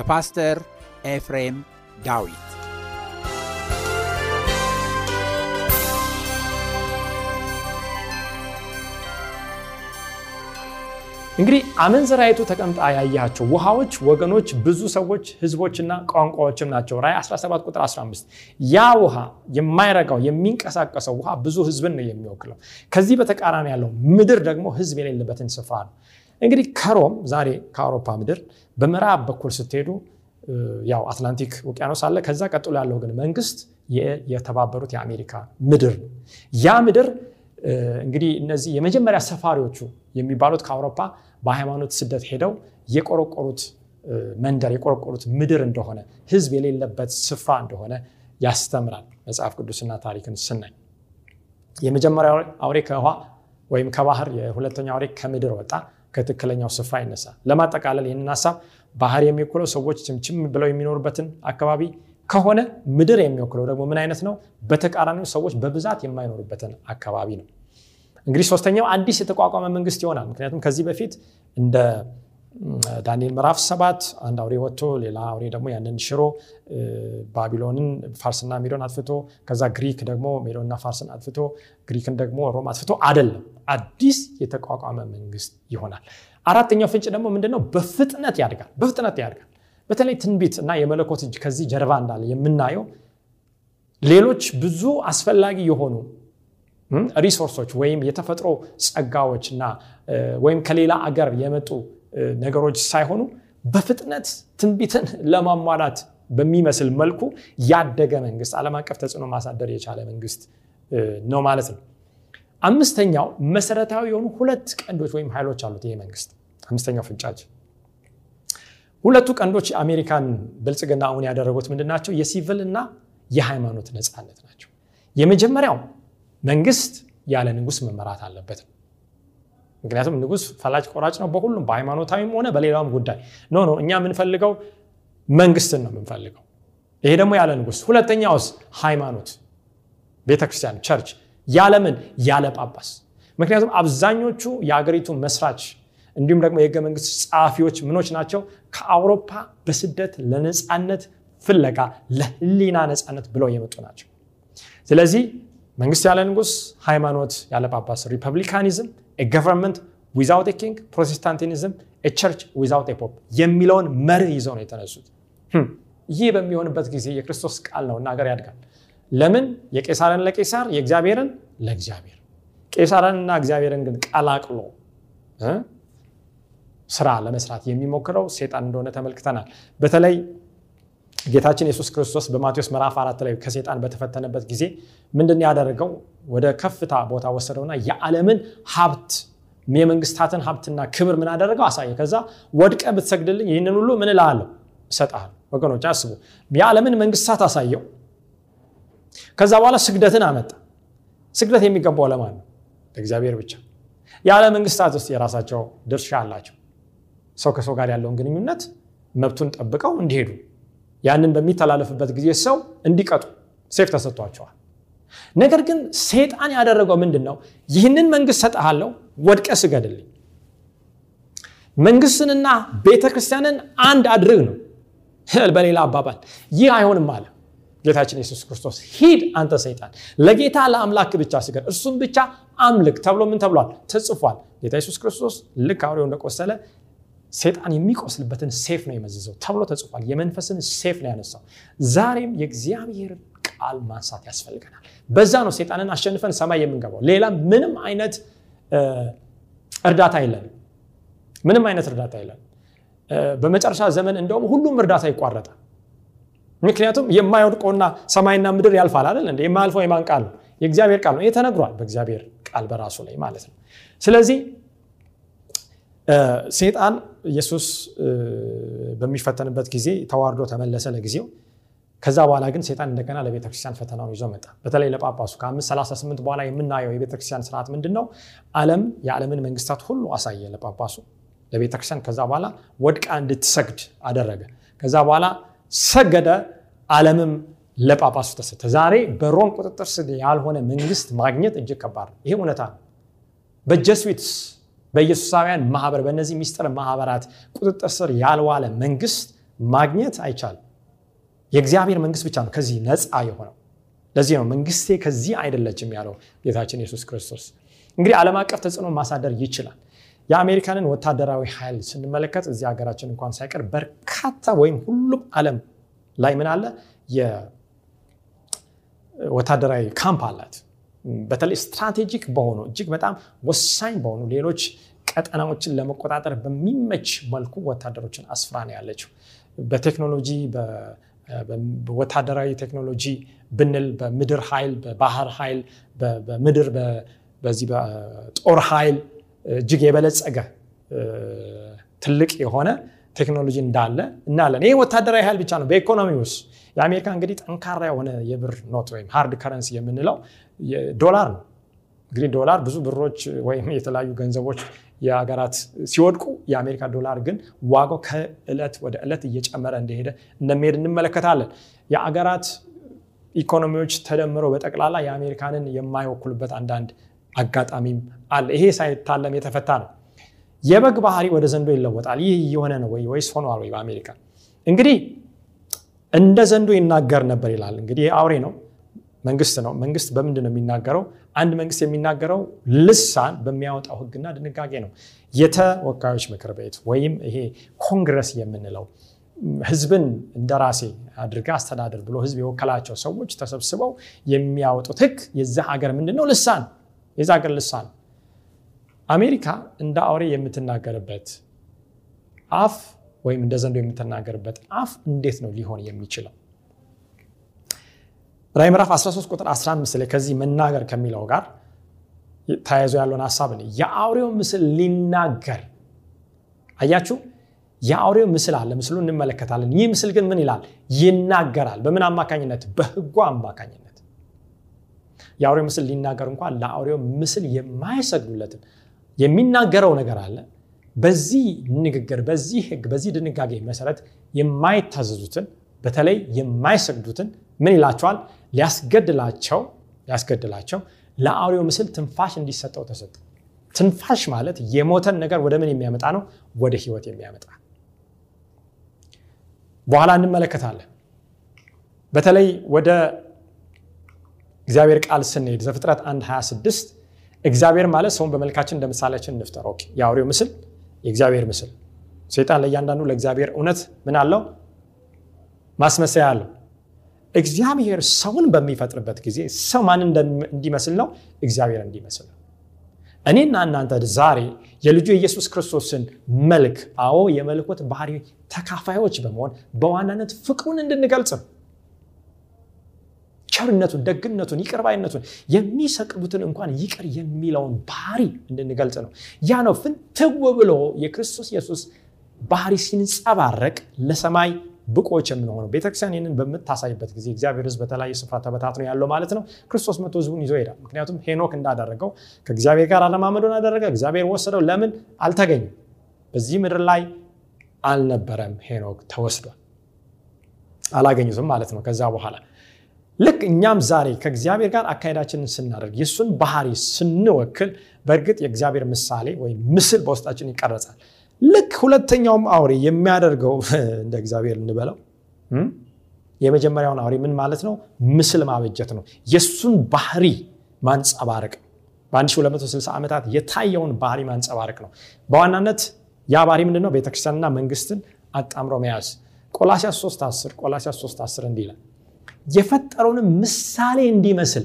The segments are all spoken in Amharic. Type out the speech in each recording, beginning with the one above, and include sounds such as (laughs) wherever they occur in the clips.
በፓስተር ኤፍሬም ዳዊት እንግዲህ አመንዝራይቱ ተቀምጣ ያያቸው ውሃዎች ወገኖች፣ ብዙ ሰዎች፣ ህዝቦችና ቋንቋዎችም ናቸው። ራእይ 17 ቁጥር 15 ያ ውሃ የማይረጋው የሚንቀሳቀሰው ውሃ ብዙ ህዝብን ነው የሚወክለው። ከዚህ በተቃራኒ ያለው ምድር ደግሞ ህዝብ የሌለበትን ስፍራ ነው። እንግዲህ ከሮም ዛሬ ከአውሮፓ ምድር በምዕራብ በኩል ስትሄዱ ያው አትላንቲክ ውቅያኖስ አለ። ከዛ ቀጥሎ ያለው ግን መንግስት የተባበሩት የአሜሪካ ምድር ነው። ያ ምድር እንግዲህ እነዚህ የመጀመሪያ ሰፋሪዎቹ የሚባሉት ከአውሮፓ በሃይማኖት ስደት ሄደው የቆረቆሩት መንደር የቆረቆሩት ምድር እንደሆነ ህዝብ የሌለበት ስፍራ እንደሆነ ያስተምራል መጽሐፍ ቅዱስና ታሪክን ስናይ። የመጀመሪያው አውሬ ከውሃ ወይም ከባህር፣ የሁለተኛው አውሬ ከምድር ወጣ፣ ከትክክለኛው ስፍራ ይነሳል። ለማጠቃለል ይህንን ሀሳብ ባህር የሚወክለው ሰዎች ችምችም ብለው የሚኖሩበትን አካባቢ ከሆነ ምድር የሚወክለው ደግሞ ምን አይነት ነው? በተቃራኒው ሰዎች በብዛት የማይኖሩበትን አካባቢ ነው። እንግዲህ ሶስተኛው አዲስ የተቋቋመ መንግስት ይሆናል። ምክንያቱም ከዚህ በፊት እንደ ዳንኤል ምዕራፍ ሰባት አንድ አውሬ ወጥቶ ሌላ አውሬ ደግሞ ያንን ሽሮ ባቢሎንን ፋርስና ሜዶን አጥፍቶ ከዛ ግሪክ ደግሞ ሜዶንና ፋርስን አጥፍቶ ግሪክን ደግሞ ሮም አጥፍቶ አይደለም፣ አዲስ የተቋቋመ መንግስት ይሆናል። አራተኛው ፍንጭ ደግሞ ምንድነው? በፍጥነት ያድጋል። በፍጥነት ያድጋል። በተለይ ትንቢት እና የመለኮት እጅ ከዚህ ጀርባ እንዳለ የምናየው ሌሎች ብዙ አስፈላጊ የሆኑ resourceኦች ወይም የተፈጥሮ ጸጋዎች እና ወይም ከሌላ አገር የመጡ ነገሮች ሳይሆኑ በፍጥነት ትንቢትን ለማሟላት በሚመስል መልኩ ያደገ መንግስት፣ ዓለም አቀፍ ተጽዕኖ ማሳደር የቻለ መንግስት ነው ማለት ነው። አምስተኛው መሰረታዊ የሆኑ ሁለት ቀንዶች ወይም ኃይሎች አሉት ይሄ መንግስት። አምስተኛው ፍንጫች ሁለቱ ቀንዶች የአሜሪካን ብልጽግና አሁን ያደረጉት ምንድን ናቸው? የሲቪል እና የሃይማኖት ነፃነት ናቸው። የመጀመሪያው መንግስት ያለ ንጉስ መመራት አለበት ነው። ምክንያቱም ንጉስ ፈላጭ ቆራጭ ነው በሁሉም በሃይማኖታዊም ሆነ በሌላውም ጉዳይ no no እኛ የምንፈልገው መንግስትን ነው የምንፈልገው። ይሄ ደግሞ ያለ ንጉስ። ሁለተኛውስ ሃይማኖት ቤተክርስቲያን church ያለምን ያለ ጳጳስ። ምክንያቱም አብዛኞቹ የአገሪቱ መስራች እንዲሁም ደግሞ የህገ መንግስት ጸሐፊዎች ምኖች ናቸው ከአውሮፓ በስደት ለነፃነት ፍለጋ ለህሊና ነፃነት ብለው የመጡ ናቸው። ስለዚህ መንግስት ያለ ንጉስ፣ ሃይማኖት ያለ ጳጳስ፣ republicanism government without king፣ Protestantism church without pope የሚለውን መርህ ይዘው ነው የተነሱት። ይህ በሚሆንበት ጊዜ የክርስቶስ ቃል ነው እና ሀገር ያድጋል። ለምን? የቄሳርን ለቄሳር የእግዚአብሔርን ለእግዚአብሔር። ቄሳርንና እግዚአብሔርን ግን ቀላቅሎ ስራ ለመስራት የሚሞክረው ሴጣን እንደሆነ ተመልክተናል። በተለይ ጌታችን ኢየሱስ ክርስቶስ በማቴዎስ ምዕራፍ አራት ላይ ከሴጣን በተፈተነበት ጊዜ ምንድን ያደረገው? ወደ ከፍታ ቦታ ወሰደውና የዓለምን ሀብት የመንግስታትን ሀብትና ክብር ምን አደረገው? አሳየ። ከዛ ወድቀ ብትሰግድልኝ ይህንን ሁሉ ምን እልሃለሁ? እሰጥሃለሁ። ወገኖች አስቡ የዓለምን መንግስታት አሳየው። ከዛ በኋላ ስግደትን አመጣ። ስግደት የሚገባው ለማን ነው? ለእግዚአብሔር ብቻ። የዓለ መንግስታት ውስጥ የራሳቸው ድርሻ አላቸው። ሰው ከሰው ጋር ያለውን ግንኙነት መብቱን ጠብቀው እንዲሄዱ ያንን በሚተላለፍበት ጊዜ ሰው እንዲቀጡ ሴፍ ተሰጥቷቸዋል። ነገር ግን ሴጣን ያደረገው ምንድን ነው ይህንን መንግስት ሰጠሃለው ወድቀ ስገድልኝ። መንግስትንና ቤተ ክርስቲያንን አንድ አድርግ ነው በሌላ አባባል። ይህ አይሆንም አለ ጌታችን ኢየሱስ ክርስቶስ። ሂድ አንተ ሰይጣን ለጌታ ለአምላክ ብቻ ስገድ እርሱም ብቻ አምልክ ተብሎ ምን ተብሏል? ተጽፏል። ጌታ ኢየሱስ ክርስቶስ ልክ አውሬው እንደቆሰለ ሴጣን የሚቆስልበትን ሰይፍ ነው የመዘዘው ተብሎ ተጽፏል። የመንፈስን ሰይፍ ነው ያነሳው። ዛሬም የእግዚአብሔርን ቃል ማንሳት ያስፈልገናል። በዛ ነው ሴጣንን አሸንፈን ሰማይ የምንገባው። ሌላ ምንም አይነት እርዳታ የለንም። ምንም አይነት እርዳታ የለንም። በመጨረሻ ዘመን እንደውም ሁሉም እርዳታ ይቋረጣል። ምክንያቱም የማይወድቀውና ሰማይና ምድር ያልፋል አይደል የማያልፈው የማን ቃል ነው? የእግዚአብሔር ቃል ነው። ተነግሯል በእግዚአብሔር ቃል በራሱ ላይ ማለት ነው። ስለዚህ ሴጣን ኢየሱስ በሚፈተንበት ጊዜ ተዋርዶ ተመለሰ ለጊዜው። ከዛ በኋላ ግን ሴጣን እንደገና ለቤተክርስቲያን ፈተናውን ይዞ መጣ። በተለይ ለጳጳሱ ከ538 በኋላ የምናየው የቤተክርስቲያን ስርዓት ምንድን ነው አለም የዓለምን መንግስታት ሁሉ አሳየ ለጳጳሱ። ለቤተክርስቲያን ከዛ በኋላ ወድቃ እንድትሰግድ አደረገ። ከዛ በኋላ ሰገደ አለምም ለጳጳሱ ተሰተ ዛሬ በሮም ቁጥጥር ስር ያልሆነ መንግስት ማግኘት እጅግ ከባድ ነው። ይሄ እውነታ ነው። በጀስዊትስ በኢየሱሳውያን ማህበር በእነዚህ ሚስጥር ማህበራት ቁጥጥር ስር ያልዋለ መንግስት ማግኘት አይቻልም። የእግዚአብሔር መንግስት ብቻ ነው ከዚህ ነፃ የሆነው። ለዚህ ነው መንግስቴ ከዚህ አይደለችም ያለው ጌታችን ኢየሱስ ክርስቶስ። እንግዲህ ዓለም አቀፍ ተጽዕኖ ማሳደር ይችላል። የአሜሪካንን ወታደራዊ ኃይል ስንመለከት እዚህ ሀገራችን እንኳን ሳይቀር በርካታ ወይም ሁሉም ዓለም ላይ ምን አለ? የወታደራዊ ካምፕ አላት በተለይ strategic በሆኑ እጅግ በጣም ወሳኝ በሆኑ ሌሎች ቀጠናዎችን ለመቆጣጠር በሚመች መልኩ ወታደሮችን አስፍራ ነው ያለችው። በቴክኖሎጂ በወታደራዊ ቴክኖሎጂ ብንል በምድር ኃይል በባህር ኃይል በምድር በዚህ በጦር ኃይል እጅግ የበለጸገ ትልቅ የሆነ ቴክኖሎጂ እንዳለ እናለን ይህ ወታደራዊ ኃይል ብቻ ነው። በኢኮኖሚ ውስጥ የአሜሪካ እንግዲህ ጠንካራ የሆነ የብር ኖት ወይም ሃርድ ከረንሲ የምንለው ዶላር ነው። እንግዲህ ዶላር ብዙ ብሮች ወይም የተለያዩ ገንዘቦች የሀገራት ሲወድቁ የአሜሪካ ዶላር ግን ዋጋው ከእለት ወደ እለት እየጨመረ እንደሄደ እንደሚሄድ እንመለከታለን። የአገራት ኢኮኖሚዎች ተደምረው በጠቅላላ የአሜሪካንን የማይወክሉበት አንዳንድ አጋጣሚም አለ። ይሄ ሳይታለም የተፈታ ነው። የበግ ባህሪ ወደ ዘንዶ ይለወጣል። ይህ እየሆነ ነው ወይ? ወይስ ሆኗል ወይ በአሜሪካ? እንግዲህ እንደ ዘንዶ ይናገር ነበር ይላል። እንግዲህ አውሬ ነው መንግስት ነው። መንግስት በምንድን ነው የሚናገረው? አንድ መንግስት የሚናገረው ልሳን በሚያወጣው ህግና ድንጋጌ ነው። የተወካዮች ምክር ቤት ወይም ይሄ ኮንግረስ የምንለው ህዝብን እንደራሴ አድርጋ አስተዳደር ብሎ ህዝብ የወከላቸው ሰዎች ተሰብስበው የሚያወጡት ህግ የዛ ሀገር ምንድን ነው ልሳን የዛ ሀገር ልሳን። አሜሪካ እንደ አውሬ የምትናገርበት አፍ ወይም እንደ ዘንዶ የምትናገርበት አፍ እንዴት ነው ሊሆን የሚችለው ራይ ምዕራፍ 13 ቁጥር 15 ላይ ከዚህ መናገር ከሚለው ጋር ተያይዞ ያለውን ሀሳብ የአውሬው ምስል ሊናገር። አያችሁ? የአውሬው ምስል አለ። ምስሉ እንመለከታለን። ይህ ምስል ግን ምን ይላል? ይናገራል። በምን አማካኝነት? በህጉ አማካኝነት። የአውሬው ምስል ሊናገር እንኳን ለአውሬው ምስል የማይሰግዱለትን የሚናገረው ነገር አለ። በዚህ ንግግር በዚህ ህግ በዚህ ድንጋጌ መሰረት የማይታዘዙትን በተለይ የማይሰግዱትን ምን ይላቸዋል ሊያስገድላቸው ሊያስገድላቸው ለአውሬው ምስል ትንፋሽ እንዲሰጠው ተሰጠ። ትንፋሽ ማለት የሞተን ነገር ወደ ምን የሚያመጣ ነው? ወደ ህይወት የሚያመጣ። በኋላ እንመለከታለን። በተለይ ወደ እግዚአብሔር ቃል ስንሄድ ዘፍጥረት 1 26 እግዚአብሔር ማለት ሰውን በመልካችን እንደ ምሳሌያችን እንፍጠር። የአውሬው ምስል የእግዚአብሔር ምስል። ሴጣን ለእያንዳንዱ ለእግዚአብሔር እውነት ምን አለው? ማስመሰያ አለው እግዚአብሔር ሰውን በሚፈጥርበት ጊዜ ሰው ማን እንዲመስል ነው እግዚአብሔር እንዲመስል ነው እኔና እናንተ ዛሬ የልጁ የኢየሱስ ክርስቶስን መልክ አዎ የመለኮት ባህሪ ተካፋዮች በመሆን በዋናነት ፍቅሩን እንድንገልጽ ቸርነቱን፣ ደግነቱን፣ ይቅርባይነቱን የሚሰቅሉትን እንኳን ይቅር የሚለውን ባህሪ እንድንገልጽ ነው። ያ ነው ፍንትው ብሎ የክርስቶስ ኢየሱስ ባህሪ ሲንጸባረቅ ለሰማይ ብቆች የምንሆነው። ቤተክርስቲያን ይህንን በምታሳይበት ጊዜ እግዚአብሔር ሕዝብ በተለያየ ስፍራ ተበታትኖ ያለው ማለት ነው። ክርስቶስ መቶ ሕዝቡን ይዞ ይሄዳል። ምክንያቱም ሄኖክ እንዳደረገው ከእግዚአብሔር ጋር አለማመዱን አደረገ። እግዚአብሔር ወሰደው። ለምን አልተገኘም? በዚህ ምድር ላይ አልነበረም። ሄኖክ ተወስዷል። አላገኙትም ማለት ነው። ከዛ በኋላ ልክ እኛም ዛሬ ከእግዚአብሔር ጋር አካሄዳችንን ስናደርግ የእሱን ባህሪ ስንወክል በእርግጥ የእግዚአብሔር ምሳሌ ወይም ምስል በውስጣችን ይቀረጻል። ልክ ሁለተኛውም አውሬ የሚያደርገው (laughs) እንደ እግዚአብሔር እንበለው የመጀመሪያውን አውሬ ምን ማለት ነው? ምስል ማበጀት ነው። የእሱን ባህሪ ማንጸባረቅ በ1260 ዓመታት የታየውን ባህሪ ማንጸባረቅ ነው። በዋናነት ያ ባህሪ ምንድነው? ቤተክርስቲያንና መንግስትን አጣምሮ መያዝ። ቆላሲያስ 310 ቆላሲያስ 310 እንዲህ ይላል የፈጠረውንም ምሳሌ እንዲመስል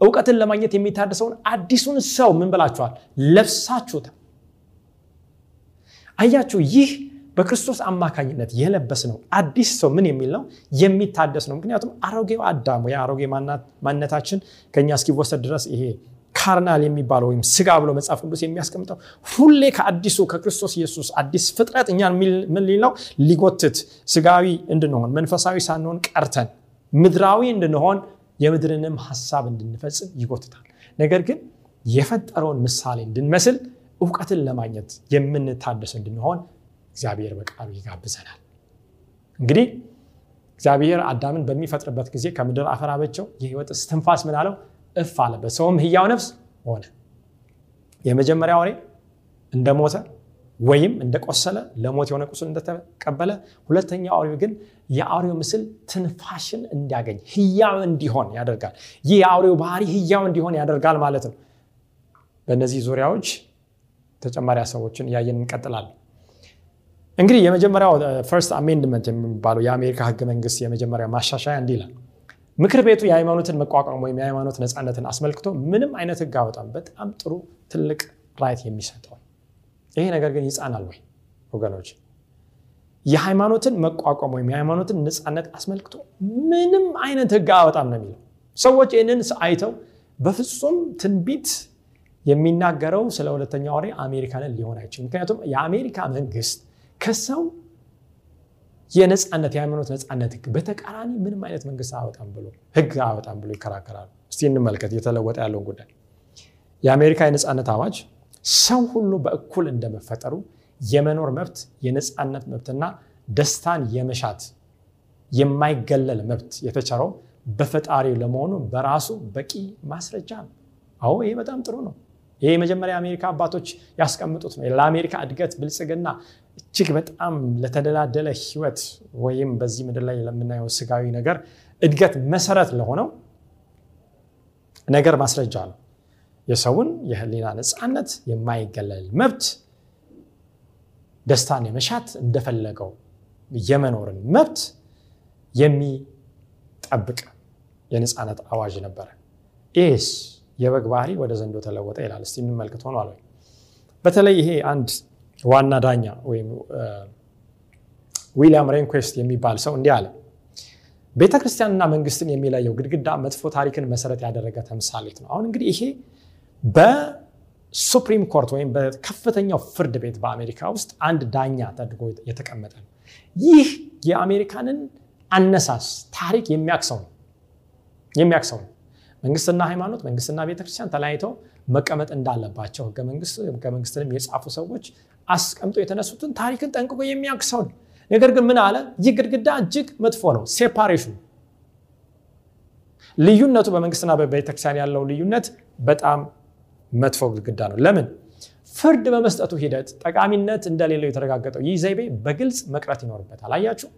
እውቀትን ለማግኘት የሚታደሰውን አዲሱን ሰው ምን ብላችኋል? ለብሳችሁታል። አያችሁ፣ ይህ በክርስቶስ አማካኝነት የለበስ ነው አዲስ ሰው ምን የሚል ነው? የሚታደስ ነው። ምክንያቱም አሮጌው አዳም ወይ አሮጌ ማንነታችን ከኛ እስኪወሰድ ድረስ ይሄ ካርናል የሚባለው ወይም ስጋ ብሎ መጽሐፍ ቅዱስ የሚያስቀምጠው ሁሌ ከአዲሱ ከክርስቶስ ኢየሱስ አዲስ ፍጥረት እኛን ምን ሊል ነው? ሊጎትት ስጋዊ እንድንሆን መንፈሳዊ ሳንሆን ቀርተን ምድራዊ እንድንሆን የምድርንም ሀሳብ እንድንፈጽም ይጎትታል። ነገር ግን የፈጠረውን ምሳሌ እንድንመስል እውቀትን ለማግኘት የምንታደስ እንድንሆን እግዚአብሔር በቃሉ ይጋብዘናል። እንግዲህ እግዚአብሔር አዳምን በሚፈጥርበት ጊዜ ከምድር አፈር አበጀው፣ የህይወት እስትንፋስ ምን አለው? እፍ አለበት፣ ሰውም ህያው ነፍስ ሆነ። የመጀመሪያ አውሬ እንደሞተ ወይም እንደቆሰለ ለሞት የሆነ ቁስል እንደተቀበለ፣ ሁለተኛው አውሬው ግን የአውሬው ምስል ትንፋሽን እንዲያገኝ ህያው እንዲሆን ያደርጋል። ይህ የአውሬው ባህሪ ህያው እንዲሆን ያደርጋል ማለት ነው። በእነዚህ ዙሪያዎች ተጨማሪ ሀሳቦችን እያየን እንቀጥላለን። እንግዲህ የመጀመሪያው First Amendment የሚባለው የአሜሪካ ህገ መንግስት የመጀመሪያ ማሻሻያ እንዲህ ይላል። ምክር ቤቱ የሃይማኖትን መቋቋም ወይም የሃይማኖት ነፃነትን አስመልክቶ ምንም አይነት ህግ አያወጣም። በጣም ጥሩ ትልቅ right የሚሰጠው ይሄ ነገር ግን ይጻናል ወይ ወገኖች? የሃይማኖትን መቋቋም ወይም የሃይማኖትን ነፃነት አስመልክቶ ምንም አይነት ህግ አወጣም ነው የሚለው። ሰዎች ይህንን አይተው በፍጹም ትንቢት የሚናገረው ስለ ሁለተኛው አውሬ አሜሪካንን ሊሆን አይችልም። ምክንያቱም የአሜሪካ መንግስት ከሰው የነፃነት የሃይማኖት ነፃነት ህግ በተቃራኒ ምንም አይነት መንግስት አወጣም ብሎ ህግ አወጣም ብሎ ይከራከራሉ። እስቲ እንመልከት እየተለወጠ ያለውን ጉዳይ። የአሜሪካ የነፃነት አዋጅ ሰው ሁሉ በእኩል እንደመፈጠሩ የመኖር መብት፣ የነፃነት መብትና ደስታን የመሻት የማይገለል መብት የተቸረው በፈጣሪው ለመሆኑ በራሱ በቂ ማስረጃ ነው። አዎ ይሄ በጣም ጥሩ ነው። ይሄ የመጀመሪያ የአሜሪካ አባቶች ያስቀምጡት ነው። ለአሜሪካ እድገት፣ ብልጽግና እጅግ በጣም ለተደላደለ ህይወት ወይም በዚህ ምድር ላይ ለምናየው ስጋዊ ነገር እድገት መሰረት ለሆነው ነገር ማስረጃ ነው። የሰውን የህሊና ነፃነት፣ የማይገሰስ መብት፣ ደስታን የመሻት እንደፈለገው የመኖርን መብት የሚጠብቅ የነፃነት አዋጅ ነበረ። ይህስ የበግ ባህሪ ወደ ዘንዶ ተለወጠ ይላል። እስቲ እንመልከት ሆኗል ወይ? በተለይ ይሄ አንድ ዋና ዳኛ ወይም ዊሊያም ሬንኩዌስት የሚባል ሰው እንዲህ አለ። ቤተክርስቲያንና መንግስትን የሚለየው ግድግዳ መጥፎ ታሪክን መሰረት ያደረገ ተምሳሌት ነው። አሁን እንግዲህ ይሄ በሱፕሪም ኮርት ወይም በከፍተኛው ፍርድ ቤት በአሜሪካ ውስጥ አንድ ዳኛ ተደርጎ የተቀመጠ ነው። ይህ የአሜሪካንን አነሳስ ታሪክ የሚያክሰው ነው። መንግስትና ሃይማኖት፣ መንግስትና ቤተክርስቲያን ተለያይተው መቀመጥ እንዳለባቸው ህገ መንግስትንም የጻፉ ሰዎች አስቀምጦ የተነሱትን ታሪክን ጠንቅቆ የሚያክሰው ነው። ነገር ግን ምን አለ? ይህ ግድግዳ እጅግ መጥፎ ነው። separation ኑ ልዩነቱ በመንግስትና በቤተክርስቲያን ያለው ልዩነት በጣም መጥፎ ግድግዳ ነው። ለምን? ፍርድ በመስጠቱ ሂደት ጠቃሚነት እንደሌለው የተረጋገጠው ይህ ዘይቤ በግልጽ መቅረት ይኖርበታል። አያችሁ፣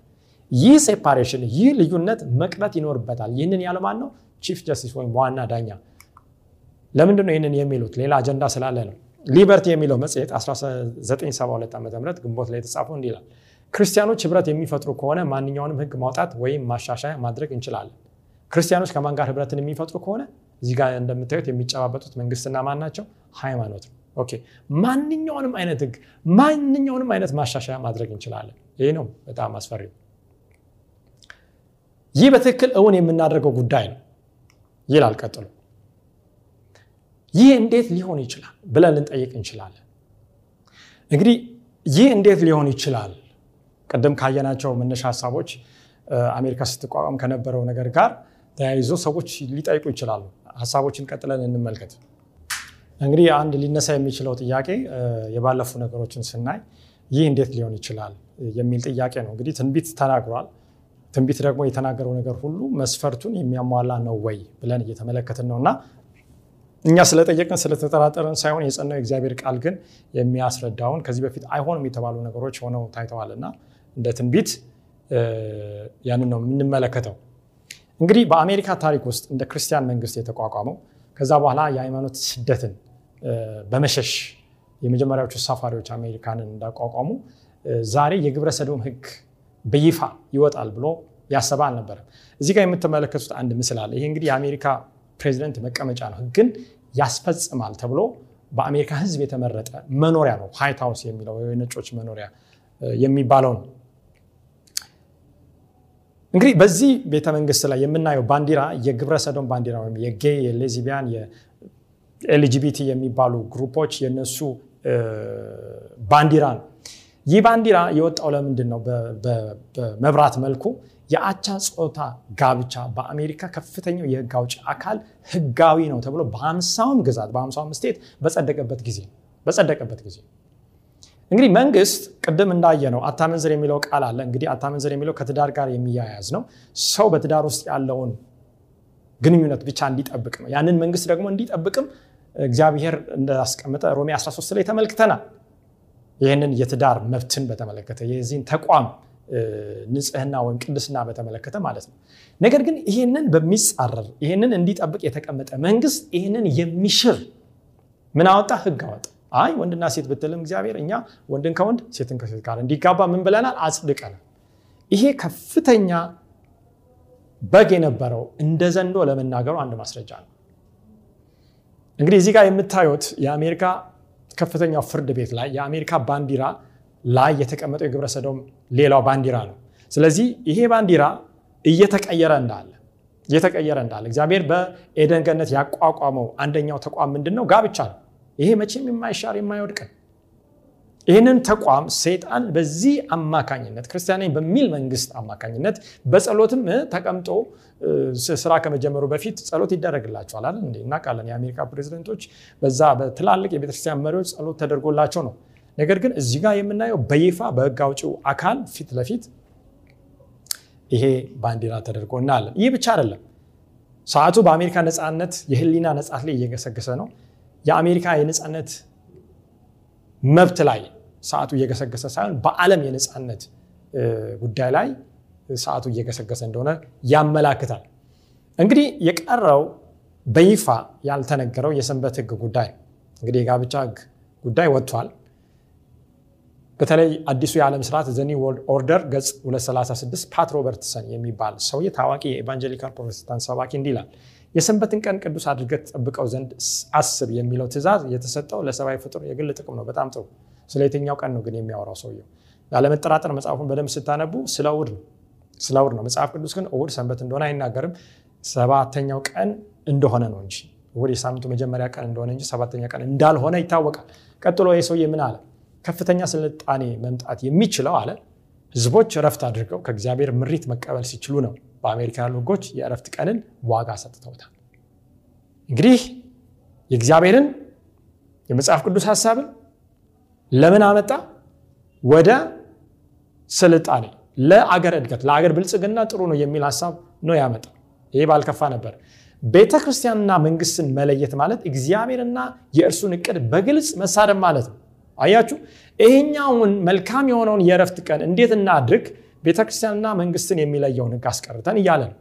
ይህ separation፣ ይህ ልዩነት መቅረት ይኖርበታል። ይህንን ያለው ማነው? Chief Justice ወይም ዋና ዳኛ። ለምንድን ነው ይህንን የሚሉት? ሌላ አጀንዳ ስላለ ነው። Liberty የሚለው መጽሔት 1972 ዓ ም ግንቦት ላይ የተጻፈው እንዲህ ይላል። ክርስቲያኖች ህብረት የሚፈጥሩ ከሆነ ማንኛውንም ህግ ማውጣት ወይም ማሻሻያ ማድረግ እንችላለን። ክርስቲያኖች ከማን ጋር ህብረትን የሚፈጥሩ ከሆነ እዚህ ጋር እንደምታዩት የሚጨባበጡት መንግስትና ማን ናቸው? ሃይማኖት ነው። okay ማንኛውንም አይነት ህግ ማንኛውንም አይነት ማሻሻያ ማድረግ እንችላለን። ይህ ነው በጣም አስፈሪ። ይህ በትክክል እውን የምናደርገው ጉዳይ ነው ይላል ቀጥሎ። ይህ እንዴት ሊሆን ይችላል ብለን ልንጠይቅ እንችላለን። እንግዲህ ይህ እንዴት ሊሆን ይችላል? ቅድም ካየናቸው መነሻ ሀሳቦች አሜሪካ ስትቋቋም ከነበረው ነገር ጋር ተያይዞ ሰዎች ሊጠይቁ ይችላሉ። ሀሳቦችን ቀጥለን እንመልከት። እንግዲህ አንድ ሊነሳ የሚችለው ጥያቄ የባለፉ ነገሮችን ስናይ ይህ እንዴት ሊሆን ይችላል የሚል ጥያቄ ነው። እንግዲህ ትንቢት ተናግሯል። ትንቢት ደግሞ የተናገረው ነገር ሁሉ መስፈርቱን የሚያሟላ ነው ወይ ብለን እየተመለከትን ነው እና እኛ ስለጠየቅን ስለተጠራጠረን ሳይሆን የጸናው የእግዚአብሔር ቃል ግን የሚያስረዳውን ከዚህ በፊት አይሆንም የተባሉ ነገሮች ሆነው ታይተዋል እና እንደ ትንቢት ያንን ነው የምንመለከተው። እንግዲህ በአሜሪካ ታሪክ ውስጥ እንደ ክርስቲያን መንግስት የተቋቋመው ከዛ በኋላ የሃይማኖት ስደትን በመሸሽ የመጀመሪያዎቹ ሳፋሪዎች አሜሪካንን እንዳቋቋሙ ዛሬ የግብረ ሰዶም ህግ በይፋ ይወጣል ብሎ ያሰበ አልነበረም። እዚህ ጋር የምትመለከቱት አንድ ምስል አለ። ይሄ እንግዲህ የአሜሪካ ፕሬዚደንት መቀመጫ ነው። ህግን ያስፈጽማል ተብሎ በአሜሪካ ህዝብ የተመረጠ መኖሪያ ነው። White House የሚለው የነጮች መኖሪያ የሚባለው ነው። እንግዲህ በዚህ ቤተ መንግስት ላይ የምናየው ባንዲራ የግብረ ሰዶም ባንዲራ ወይም የ gay የ lesbian የ LGBT የሚባሉ groupኦች የነሱ ባንዲራ ነው። ይህ ባንዲራ የወጣው ለምንድን ነው? በመብራት መልኩ የአቻ ጾታ ጋብቻ በአሜሪካ ከፍተኛው የህግ አውጪ አካል ህጋዊ ነው ተብሎ በሀምሳውም ግዛት በሀምሳውም ስቴት በጸደቀበት ጊዜ በጸደቀበት ጊዜ እንግዲህ መንግስት ቅድም እንዳየ ነው አታመንዝር የሚለው ቃል አለ። እንግዲህ አታመንዝር የሚለው ከትዳር ጋር የሚያያዝ ነው። ሰው በትዳር ውስጥ ያለውን ግንኙነት ብቻ እንዲጠብቅ ነው። ያንን መንግስት ደግሞ እንዲጠብቅም እግዚአብሔር እንዳስቀመጠ ሮሜ 13 ላይ ተመልክተናል። ይህንን የትዳር መብትን በተመለከተ የዚህን ተቋም ንጽህና ወይም ቅድስና በተመለከተ ማለት ነው። ነገር ግን ይህንን በሚጻረር ይህንን እንዲጠብቅ የተቀመጠ መንግስት ይህንን የሚሽር ምን አወጣ? ህግ አወጣ። አይ ወንድና ሴት ብትልም እግዚአብሔር እኛ ወንድን ከወንድ ሴትን ከሴት ጋር እንዲጋባ ምን ብለናል? አጽድቀናል። ይሄ ከፍተኛ በግ የነበረው እንደ ዘንዶ ለመናገሩ አንድ ማስረጃ ነው። እንግዲህ እዚህ ጋር የምታዩት የአሜሪካ ከፍተኛው ፍርድ ቤት ላይ የአሜሪካ ባንዲራ ላይ የተቀመጠው የግብረ ሰዶም ሌላው ባንዲራ ነው። ስለዚህ ይሄ ባንዲራ እየተቀየረ እንዳለ እየተቀየረ እንዳለ እግዚአብሔር በኤደን ያቋቋመው አንደኛው ተቋም ምንድን ነው? ጋብቻ ነው። ይሄ መቼም የማይሻር የማይወድቅ ይህንን ተቋም ሰይጣን በዚህ አማካኝነት ክርስቲያናዊ በሚል መንግስት አማካኝነት በጸሎትም ተቀምጦ ስራ ከመጀመሩ በፊት ጸሎት ይደረግላቸዋል አይደል እንዴ? የአሜሪካ ፕሬዚደንቶች በዛ በትላልቅ የቤተክርስቲያን መሪዎች ጸሎት ተደርጎላቸው ነው። ነገር ግን እዚህ ጋር የምናየው በይፋ በህግ አውጪው አካል ፊት ለፊት ይሄ ባንዲራ ተደርጎ እናያለን። ይህ ብቻ አይደለም። ሰዓቱ በአሜሪካ ነፃነት የህሊና ነፃት ላይ እየገሰገሰ ነው። የአሜሪካ የነፃነት መብት ላይ ሰዓቱ እየገሰገሰ ሳይሆን በዓለም የነፃነት ጉዳይ ላይ ሰዓቱ እየገሰገሰ እንደሆነ ያመላክታል። እንግዲህ የቀረው በይፋ ያልተነገረው የሰንበት ህግ ጉዳይ እንግዲህ የጋብቻ ህግ ጉዳይ ወጥቷል። በተለይ አዲሱ የዓለም ስርዓት The New World Order ገጽ 236 ፓት ሮበርትሰን የሚባል ሰውዬ ታዋቂ የ evangelical ፕሮቴስታንት ሰባኪ እንዲህ የሰንበትን ቀን ቅዱስ አድርገህ ትጠብቀው ዘንድ አስብ የሚለው ትእዛዝ የተሰጠው ለሰብአዊ ፍጡር የግል ጥቅም ነው። በጣም ጥሩ። ስለ የትኛው ቀን ነው ግን የሚያወራው ሰውየው? ያለመጠራጠር መጽሐፉን በደንብ ስታነቡ ስለ እሑድ ነው። መጽሐፍ ቅዱስ ግን እሑድ ሰንበት እንደሆነ አይናገርም። ሰባተኛው ቀን እንደሆነ ነው እንጂ እሑድ የሳምንቱ መጀመሪያ ቀን እንደሆነ እንጂ ሰባተኛ ቀን እንዳልሆነ ይታወቃል። ቀጥሎ ይህ ሰውዬ ምን አለ? ከፍተኛ ስልጣኔ መምጣት የሚችለው አለ ህዝቦች እረፍት አድርገው ከእግዚአብሔር ምሪት መቀበል ሲችሉ ነው። በአሜሪካ ህጎች የእረፍት ቀንን ዋጋ ሰጥተውታል። እንግዲህ የእግዚአብሔርን የመጽሐፍ ቅዱስ ሀሳብን ለምን አመጣ? ወደ ስልጣኔ፣ ለአገር እድገት፣ ለአገር ብልጽግና ጥሩ ነው የሚል ሀሳብ ነው ያመጣ። ይሄ ባልከፋ ነበር። ቤተ ክርስቲያንና መንግስትን መለየት ማለት እግዚአብሔርና የእርሱን እቅድ በግልጽ መሳደብ ማለት ነው። አያችሁ፣ ይሄኛውን መልካም የሆነውን የእረፍት ቀን እንዴት እናድርግ? ቤተክርስቲያንና መንግስትን የሚለየውን ህግ አስቀርተን እያለ ነው።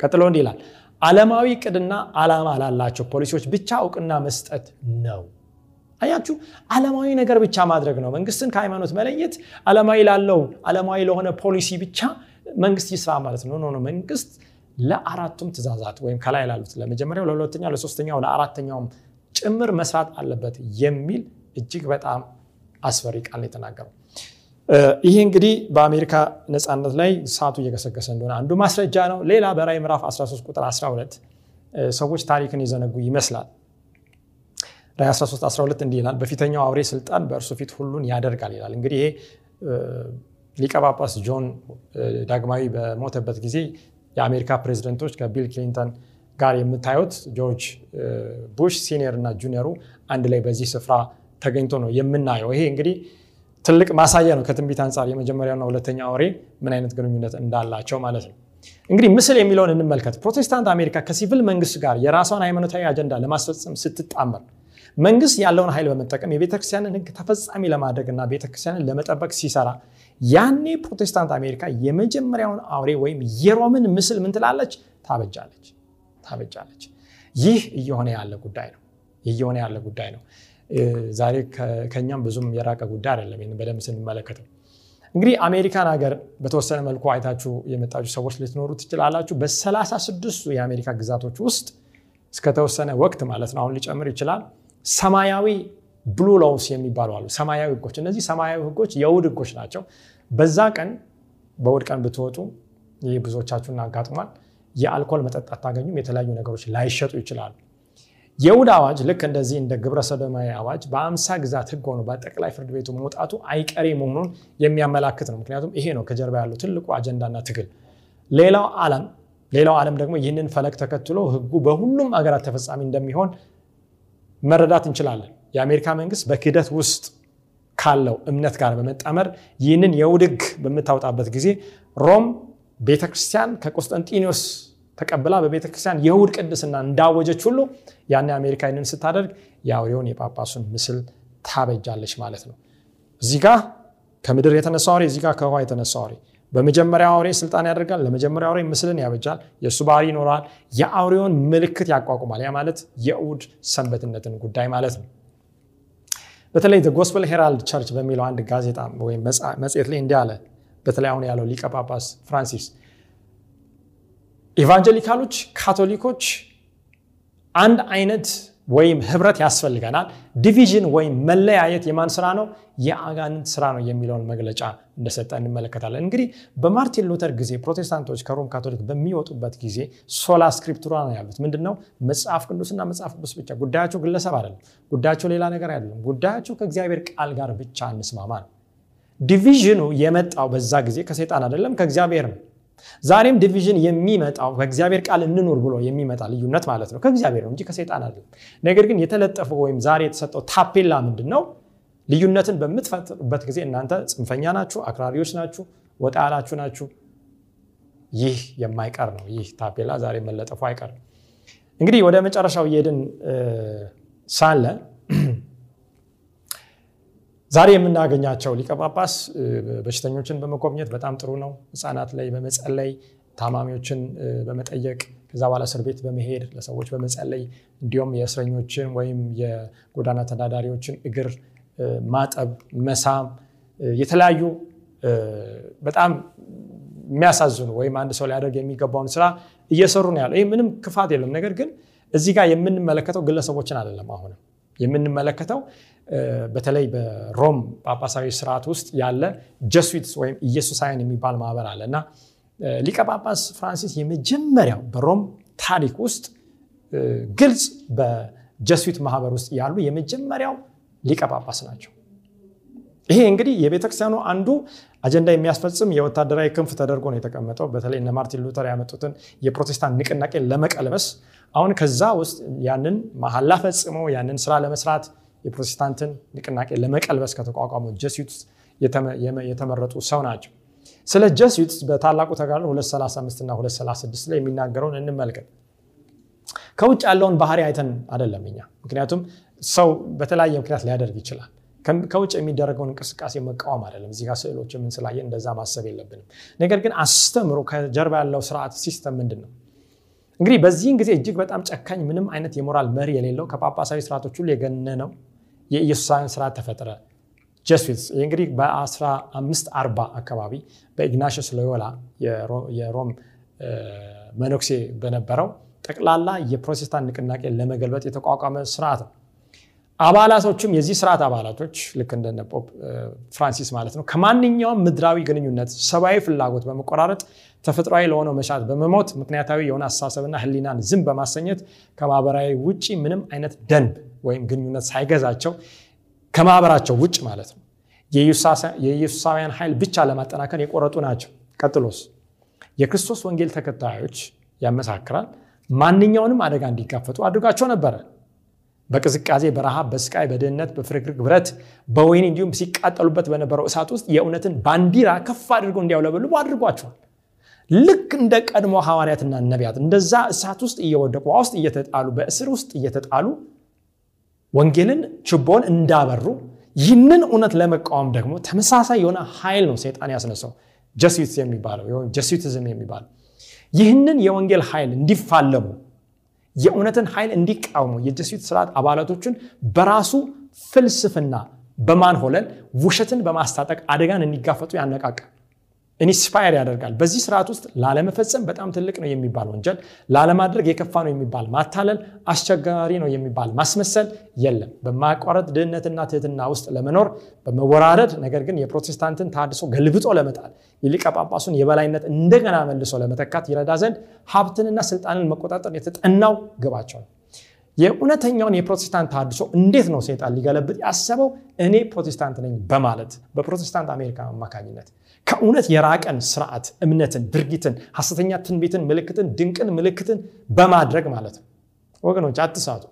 ቀጥሎ እንዲህ ይላል፣ ዓለማዊ እቅድና ዓላማ ላላቸው ፖሊሲዎች ብቻ እውቅና መስጠት ነው። አያችሁ፣ ዓለማዊ ነገር ብቻ ማድረግ ነው። መንግስትን ከሃይማኖት መለየት ዓለማዊ ላለው ዓለማዊ ለሆነ ፖሊሲ ብቻ መንግስት ይስራ ማለት ነው። ኖ መንግስት ለአራቱም ትእዛዛት ወይም ከላይ ላሉት ለመጀመሪያው፣ ለሁለተኛው፣ ለሶስተኛው፣ ለአራተኛውም ጭምር መስራት አለበት የሚል እጅግ በጣም አስፈሪ ቃል የተናገረው። ይህ እንግዲህ በአሜሪካ ነፃነት ላይ ሰዓቱ እየገሰገሰ እንደሆነ አንዱ ማስረጃ ነው። ሌላ በራዕይ ምዕራፍ 13 ቁጥር 12 ሰዎች ታሪክን የዘነጉ ይመስላል። ራዕይ 13 12 እንዲህ ይላል፣ በፊተኛው አውሬ ስልጣን በእርሱ ፊት ሁሉን ያደርጋል ይላል። እንግዲህ ይሄ ሊቀ ጆን ዳግማዊ በሞተበት ጊዜ የአሜሪካ ፕሬዚደንቶች ከቢል ክሊንተን ጋር የምታዩት ጆርጅ ቡሽ senior እና junior ኡ አንድ ላይ በዚህ ስፍራ ተገኝቶ ነው የምናየው። ይሄ እንግዲህ ትልቅ ማሳያ ነው ከትንቢት አንጻር የመጀመሪያውና ሁለተኛ አውሬ ምን አይነት ግንኙነት እንዳላቸው ማለት ነው። እንግዲህ ምስል የሚለውን እንመልከት። ፕሮቴስታንት አሜሪካ ከሲቪል መንግስት ጋር የራሷን ሃይማኖታዊ አጀንዳ ለማስፈጸም ስትጣመር መንግስት ያለውን ኃይል በመጠቀም የቤተክርስቲያንን ሕግ ተፈጻሚ ለማድረግ እና ቤተክርስቲያንን ለመጠበቅ ሲሰራ ያኔ ፕሮቴስታንት አሜሪካ የመጀመሪያውን አውሬ ወይም የሮምን ምስል ምን ትላለች? ታበጃለች ታበጃለች። ይህ እየሆነ ያለ ጉዳይ ነው እየሆነ ያለ ጉዳይ ነው። ዛሬ ከኛም ብዙም የራቀ ጉዳይ አይደለም። ይህን በደንብ ስንመለከተው እንግዲህ አሜሪካን ሀገር በተወሰነ መልኩ አይታችሁ የመጣችሁ ሰዎች ልትኖሩ ትችላላችሁ። በሰላሳ ስድስቱ የአሜሪካ ግዛቶች ውስጥ እስከተወሰነ ወቅት ማለት ነው አሁን ሊጨምር ይችላል ሰማያዊ blue laws የሚባሉ አሉ። ሰማያዊ ህጎች። እነዚህ ሰማያዊ ህጎች የእሑድ ህጎች ናቸው። በዛ ቀን በእሑድ ቀን ብትወጡ ይህ ብዙዎቻችሁን አጋጥሟል። የአልኮል መጠጥ አታገኙም። የተለያዩ ነገሮች ላይሸጡ ይችላሉ። የእሑድ አዋጅ ልክ እንደዚህ እንደ ግብረ ሰዶማዊ አዋጅ በአምሳ ግዛት ህግ ሆኖ በጠቅላይ ፍርድ ቤቱ መውጣቱ አይቀሬ መሆኑን የሚያመላክት ነው። ምክንያቱም ይሄ ነው ከጀርባ ያለው ትልቁ አጀንዳና ትግል። ሌላው ዓለም ሌላው ዓለም ደግሞ ይህንን ፈለግ ተከትሎ ህጉ በሁሉም አገራት ተፈጻሚ እንደሚሆን መረዳት እንችላለን። የአሜሪካ መንግስት በክህደት ውስጥ ካለው እምነት ጋር በመጣመር ይህንን የእሑድ ህግ በምታወጣበት ጊዜ ሮም ቤተክርስቲያን ከቆስጠንጢኖስ ተቀብላ በቤተክርስቲያን የእሑድ ቅድስና እንዳወጀች ሁሉ ያን አሜሪካ ይህንን ስታደርግ የአውሬውን የጳጳሱን ምስል ታበጃለች ማለት ነው። እዚህ ጋ ከምድር የተነሳ አውሬ፣ እዚህ ጋ ከውሃ የተነሳ አውሬ በመጀመሪያ አውሬ ስልጣን ያደርጋል። ለመጀመሪያ አውሬ ምስልን ያበጃል። የእሱ ባህሪ ይኖረዋል። የአውሬውን ምልክት ያቋቁማል። ያ ማለት የእሑድ ሰንበትነትን ጉዳይ ማለት ነው። በተለይ Gospel Herald Church በሚለው አንድ ጋዜጣ ወይም መጽሔት ላይ እንዲህ አለ። በተለይ አሁን ያለው ሊቀ ጳጳስ ፍራንሲስ ኢቫንጀሊካሎች፣ ካቶሊኮች አንድ አይነት ወይም ህብረት ያስፈልገናል። division ወይም መለያየት የማን ስራ ነው? የአጋንንት ስራ ነው የሚለውን መግለጫ እንደሰጠ እንመለከታለን። እንግዲህ በማርቲን ሉተር ጊዜ ፕሮቴስታንቶች ከሮም ካቶሊክ በሚወጡበት ጊዜ Sola Scriptura ነው ያሉት። ምንድን ነው? መጽሐፍ ቅዱስና መጽሐፍ ቅዱስ ብቻ። ጉዳያቸው ግለሰብ አይደለም። ጉዳያቸው ሌላ ነገር አይደለም። ጉዳያቸው ከእግዚአብሔር ቃል ጋር ብቻ እንስማማ ነው። division ኑ የመጣው በዛ ጊዜ ከሰይጣን አይደለም ከእግዚአብሔር ነው። ዛሬም division የሚመጣው ከእግዚአብሔር ቃል እንኑር ብሎ የሚመጣ ልዩነት ማለት ነው ከእግዚአብሔር ነው እንጂ ከሰይጣን አይደለም። ነገር ግን የተለጠፈው ወይም ዛሬ የተሰጠው ታፔላ ምንድን ነው? ልዩነትን በምትፈጥሩበት ጊዜ እናንተ ጽንፈኛ ናችሁ፣ አክራሪዎች ናችሁ፣ ወጣ ያላችሁ ናችሁ። ይህ የማይቀር ነው። ይህ ታፔላ ዛሬ መለጠፉ አይቀርም። እንግዲህ ወደ መጨረሻው እየሄድን ሳለ (clears throat) ዛሬ የምናገኛቸው ሊቀ ጳጳስ በሽተኞችን በመጎብኘት በጣም ጥሩ ነው። ህፃናት ላይ በመጸለይ ታማሚዎችን በመጠየቅ ከዛ በኋላ እስር ቤት በመሄድ ለሰዎች በመጸለይ እንዲሁም የእስረኞችን ወይም የጎዳና ተዳዳሪዎችን እግር ማጠብ፣ መሳም የተለያዩ በጣም የሚያሳዝኑ ወይም አንድ ሰው ሊያደርግ የሚገባውን ስራ እየሰሩ ነው ያለው። ይህ ምንም ክፋት የለም። ነገር ግን እዚህ ጋር የምንመለከተው ግለሰቦችን አይደለም። አሁንም የምንመለከተው በተለይ በሮም ጳጳሳዊ ስርዓት ውስጥ ያለ ጀስዊትስ ወይም ኢየሱሳውያን የሚባል ማህበር አለ እና ሊቀ ጳጳስ ፍራንሲስ የመጀመሪያው በሮም ታሪክ ውስጥ ግልጽ በጀስዊት ማህበር ውስጥ ያሉ የመጀመሪያው ሊቀ ጳጳስ ናቸው። ይሄ እንግዲህ የቤተክርስቲያኑ አንዱ አጀንዳ የሚያስፈጽም የወታደራዊ ክንፍ ተደርጎ ነው የተቀመጠው። በተለይ እነ ማርቲን ሉተር ያመጡትን የፕሮቴስታንት ንቅናቄ ለመቀልበስ አሁን ከዛ ውስጥ ያንን መሐላ ፈጽመው ያንን ስራ ለመስራት የፕሮቴስታንትን ንቅናቄ ለመቀልበስ ከተቋቋሙ ጀስዩትስ የተመረጡ ሰው ናቸው። ስለ Jesuits በታላቁ ተጋድሎ 235 እና 236 ላይ የሚናገረውን እንመልከት። ከውጭ ያለውን ባህሪ አይተን አይደለም እኛ። ምክንያቱም ሰው በተለያየ ምክንያት ሊያደርግ ይችላል። ከውጭ የሚደረገውን እንቅስቃሴ መቃወም አይደለም። እዚህ ስዕሎች ምን ስላየን እንደዛ ማሰብ የለብንም። ነገር ግን አስተምህሮ ከጀርባ ያለው ስርዓት system ምንድን ነው? እንግዲህ በዚህን ጊዜ እጅግ በጣም ጨካኝ፣ ምንም አይነት የሞራል መሪ የሌለው ከጳጳሳዊ ስርዓቶች ሁሉ የገነነው የኢየሱሳውያን ስርዓት ተፈጠረ። ጀስዊትስ እንግዲህ በ1540 አካባቢ በኢግናሽስ ሎዮላ የሮም መነኩሴ በነበረው ጠቅላላ የፕሮቴስታንት ንቅናቄ ለመገልበጥ የተቋቋመ ስርዓት ነው። አባላቶችም የዚህ ስርዓት አባላቶች ልክ እንደነ ፖፕ ፍራንሲስ ማለት ነው ከማንኛውም ምድራዊ ግንኙነት ሰብአዊ ፍላጎት በመቆራረጥ ተፈጥሯዊ ለሆነው መሻት በመሞት ምክንያታዊ የሆነ አስተሳሰብና ሕሊናን ዝም በማሰኘት ከማህበራዊ ውጭ ምንም አይነት ደንብ ወይም ግንኙነት ሳይገዛቸው ከማህበራቸው ውጭ ማለት ነው የኢየሱሳውያን ኃይል ብቻ ለማጠናከር የቆረጡ ናቸው። ቀጥሎስ የክርስቶስ ወንጌል ተከታዮች ያመሳክራል ማንኛውንም አደጋ እንዲጋፈጡ አድርጓቸው ነበረ። በቅዝቃዜ፣ በረሃብ፣ በስቃይ፣ በድህነት፣ በፍርግርግ ብረት፣ በወይን እንዲሁም ሲቃጠሉበት በነበረው እሳት ውስጥ የእውነትን ባንዲራ ከፍ አድርገው እንዲያውለበልቡ አድርጓቸዋል። ልክ እንደ ቀድሞ ሐዋርያትና ነቢያት እንደዛ እሳት ውስጥ እየወደቁ ውስጥ እየተጣሉ በእስር ውስጥ እየተጣሉ ወንጌልን ችቦን እንዳበሩ ይህንን እውነት ለመቃወም ደግሞ ተመሳሳይ የሆነ ኃይል ነው ሰይጣን ያስነሳው። Jesuits የሚባለው Jesuitism የሚባለው ይህንን የወንጌል ኃይል እንዲፋለሙ የእውነትን ኃይል እንዲቃወሙ የ Jesuit ስርዓት አባላቶችን በራሱ ፍልስፍና በማንሆለል ውሸትን በማስታጠቅ አደጋን እንዲጋፈጡ ያነቃቃል inspire ያደርጋል። በዚህ ስርዓት ውስጥ ላለመፈጸም በጣም ትልቅ ነው የሚባል ወንጀል ላለማድረግ የከፋ ነው የሚባል ማታለል አስቸጋሪ ነው የሚባል ማስመሰል የለም። በማቋረጥ ድህነትና ትህትና ውስጥ ለመኖር በመወራረድ ነገር ግን የፕሮቴስታንትን ታድሶ ገልብጦ ለመጣል የሊቀ ጳጳሱን የበላይነት እንደገና መልሶ ለመተካት ይረዳ ዘንድ ሀብትንና ስልጣንን መቆጣጠር የተጠናው ግባቸው ነው የእውነተኛውን የፕሮቴስታንት ታድሶ እንዴት ነው ሰይጣን ሊገለብጥ ያሰበው? እኔ ፕሮቴስታንት ነኝ በማለት በፕሮቴስታንት አሜሪካ አማካኝነት ከእውነት የራቀን ስርዓት እምነትን ድርጊትን ሐሰተኛ ትንቢትን ምልክትን ድንቅን ምልክትን በማድረግ ማለት ነው። ወገኖች አትሳቱ።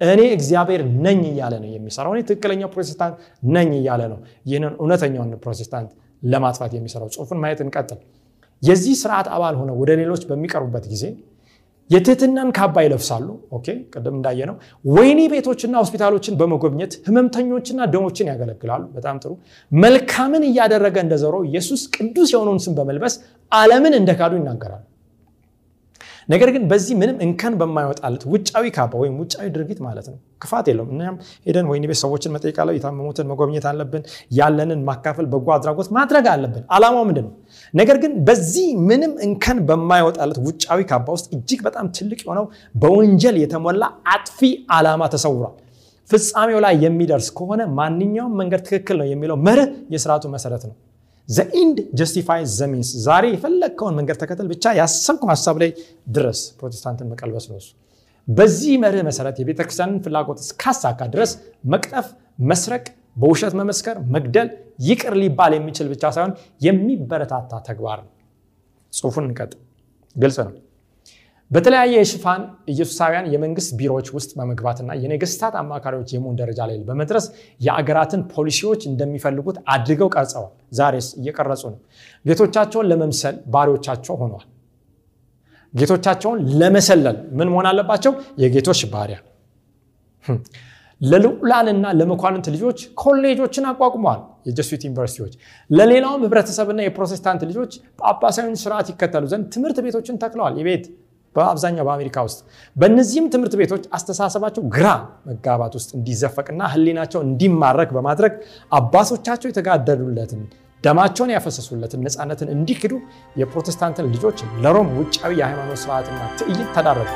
እኔ እግዚአብሔር ነኝ እያለ ነው የሚሰራው። እኔ ትክክለኛው ፕሮቴስታንት ነኝ እያለ ነው ይህንን እውነተኛውን ፕሮቴስታንት ለማጥፋት የሚሰራው። ጽሁፉን ማየት እንቀጥል። የዚህ ስርዓት አባል ሆነው ወደ ሌሎች በሚቀርቡበት ጊዜ የትህትናን ካባ ይለብሳሉ። okay ቅድም እንዳየነው ወህኒ ቤቶችና ሆስፒታሎችን በመጎብኘት ህመምተኞችና ድሆችን ያገለግላሉ። በጣም ጥሩ። መልካምን እያደረገ እንደዘሮ ኢየሱስ ቅዱስ የሆነውን ስም በመልበስ አለምን እንደካዱ ይናገራሉ ነገር ግን በዚህ ምንም እንከን በማይወጣለት ውጫዊ ካባ ወይም ውጫዊ ድርጊት ማለት ነው። ክፋት የለውም። እኛም ሄደን ወይኒ ቤት ሰዎችን መጠየቅ አለ የታመሙትን መጎብኘት አለብን ያለንን ማካፈል በጎ አድራጎት ማድረግ አለብን። አላማው ምንድን ነው ነገር ግን በዚህ ምንም እንከን በማይወጣለት ውጫዊ ካባ ውስጥ እጅግ በጣም ትልቅ የሆነው በወንጀል የተሞላ አጥፊ አላማ ተሰውሯል። ፍጻሜው ላይ የሚደርስ ከሆነ ማንኛውም መንገድ ትክክል ነው የሚለው መርህ የስርዓቱ መሰረት ነው the end justify the means ዛሬ የፈለግከውን መንገድ ተከተል ብቻ ያሰብከው ሀሳብ ላይ ድረስ ፕሮቴስታንትን መቀልበስ ነው በዚህ መርህ መሰረት የቤተክርስቲያንን ፍላጎት እስካሳካ ድረስ መቅጠፍ መስረቅ በውሸት መመስከር መግደል ይቅር ሊባል የሚችል ብቻ ሳይሆን የሚበረታታ ተግባር ነው። ጽሁፉን እንቀጥ ግልጽ ነው በተለያየ የሽፋን ኢየሱሳውያን የመንግስት ቢሮዎች ውስጥ በመግባትና የነገስታት አማካሪዎች የመሆን ደረጃ ላይ በመድረስ የአገራትን ፖሊሲዎች እንደሚፈልጉት አድርገው ቀርጸዋል። ዛሬስ እየቀረጹ ነው። ጌቶቻቸውን ለመምሰል ባሪዎቻቸው ሆነዋል። ጌቶቻቸውን ለመሰለል ምን መሆን አለባቸው? የጌቶች ባሪያ። ለልዑላንና ለመኳንንት ልጆች ኮሌጆችን አቋቁመዋል የጀሱት ዩኒቨርሲቲዎች። ለሌላውም ህብረተሰብና የፕሮቴስታንት ልጆች ጳጳሳዊን ስርዓት ይከተሉ ዘንድ ትምህርት ቤቶችን ተክለዋል። የቤት በአብዛኛው በአሜሪካ ውስጥ በእነዚህም ትምህርት ቤቶች አስተሳሰባቸው ግራ መጋባት ውስጥ እንዲዘፈቅና ህሊናቸው እንዲማረክ በማድረግ አባቶቻቸው የተጋደሉለትን ደማቸውን ያፈሰሱለትን ነፃነትን እንዲክዱ የፕሮቴስታንትን ልጆች ለሮም ውጫዊ የሃይማኖት ስርዓትና ትዕይንት ተዳረጉ